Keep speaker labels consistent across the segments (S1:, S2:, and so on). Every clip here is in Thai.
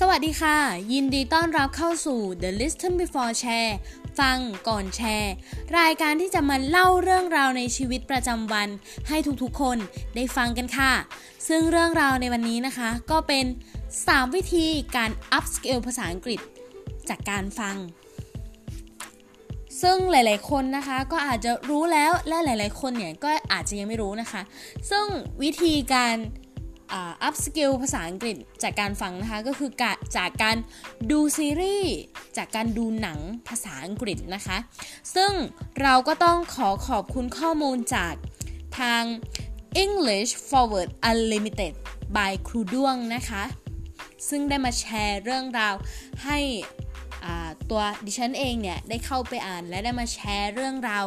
S1: สวัสดีค่ะ ยินดีต้อนรับเข้าสู่ The Listen Before Share ฟังก่อนแชร์ รายการที่จะมาเล่าเรื่องราวในชีวิตประจำวัน ให้ทุกๆคนได้ฟังกันค่ะ ซึ่งเรื่องราวในวันนี้นะคะ ก็เป็น 3 วิธีการ up skill ภาษาอังกฤษ จากการฟัง ซึ่งหลาย ๆ คนนะคะก็อาจจะรู้แล้วและหลาย ๆ คนเนี่ยก็อาจจะยังไม่รู้นะคะ ซึ่งวิธีการ upskill ภาษาอังกฤษจากการฟังนะคะ ก็คือจากการดูซีรีส์จากการดูหนังภาษาอังกฤษนะคะ ซึ่งเราก็ต้องขอขอบคุณข้อมูลจากทาง English Forward Unlimited by ครูด้วงนะคะ ซึ่งได้มาแชร์เรื่องราวให้ตัวดิฉันเองเนี่ย ได้เข้าไปอ่านและได้มาแชร์เรื่องราว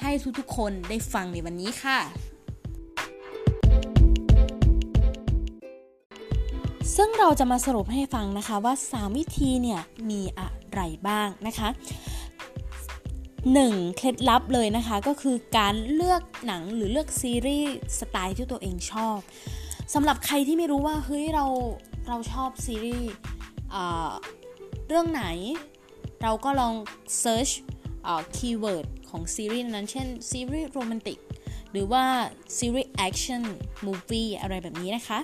S1: ให้ทุกๆคนได้ฟังในวันนี้ค่ะ ซึ่งเราจะมาสรุปให้ฟังนะคะว่า 3 วิธีเนี่ยมีอะไรบ้างนะคะ 1. เคล็ดลับเลยนะคะก็คือการเลือกหนังหรือเลือกซีรีส์สไตล์ที่ตัวเองชอบสำหรับใครที่ไม่รู้ว่าเฮ้ยเราเราชอบซีรีส์เรื่องไหน เราก็ลอง search keyword ของซีรีส์นั้นเช่นซีรีส์โรแมนติกหรือว่าซีรีส์ action movie อะไรแบบนี้นะคะ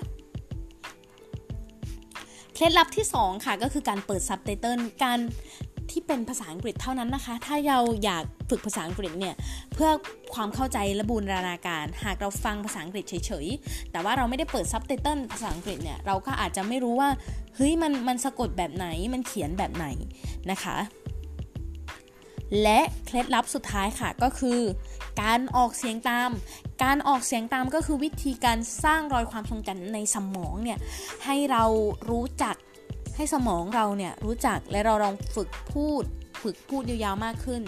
S1: เคล็ดลับที่ 2 ค่ะก็คือการเปิดซับไตเติลการที่เป็นภาษาอังกฤษเท่านั้นนะคะ ถ้าเราอยากฝึกภาษาอังกฤษเนี่ย เพื่อความเข้าใจและบูรณาการ หากเราฟังภาษาอังกฤษเฉยๆ แต่ว่าเราไม่ได้เปิดซับไตเติลภาษาอังกฤษเนี่ย เราก็อาจจะไม่รู้ว่า เฮ้ย มัน มันสะกดแบบไหน มันเขียนแบบไหนนะคะ และเคล็ดลับสุดท้ายค่ะก็คือ การออกเสียงตาม การออกเสียงตามก็คือวิธีการสร้างรอยความทรงจำในสมองเนี่ยให้เรารู้จักให้สมองเราเนี่ยรู้จักและเราลองฝึกพูดฝึกพูดยาวๆมากขึ้น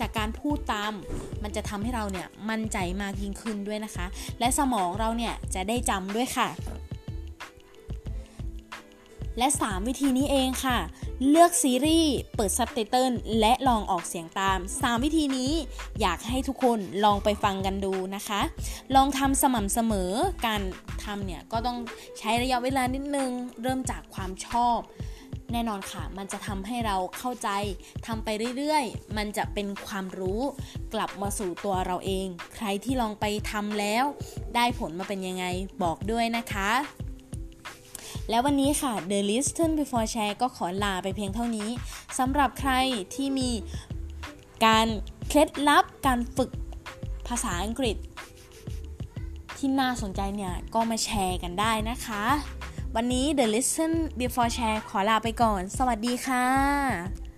S1: จากการพูดตาม มันจะทำให้เราเนี่ยมั่นใจมากยิ่งขึ้นด้วยนะคะ และสมองเราเนี่ยจะได้จำด้วยค่ะ และ 3 วิธีนี้เองค่ะ เลือกซีรีส์ เปิดซับไตเติลและลองออกเสียงตาม 3 วิธีนี้อยากให้ทุกคนลองไปฟังกันดูนะคะ ลองทำสม่ำเสมอ การทำเนี่ยก็ต้องใช้ระยะเวลานิดนึง เริ่มจากความชอบ แน่นอนค่ะ มันจะทำให้เราเข้าใจทำไปเรื่อยๆ มันจะเป็นความรู้ กลับมาสู่ตัวเราเอง ใครที่ลองไปทำแล้ว ได้ผลมาเป็นยังไงบอกด้วยนะคะ แล้ววันนี้ค่ะ The Listen Before Share ก็ขอลาไปเพียงเท่านี้สำหรับใครที่มีการเคล็ดลับการฝึกภาษาอังกฤษ ที่น่าสนใจเนี่ยก็มาแชร์กันได้นะคะ วันนี้ The Listen Before Share ขอลาไปก่อน สวัสดีค่ะ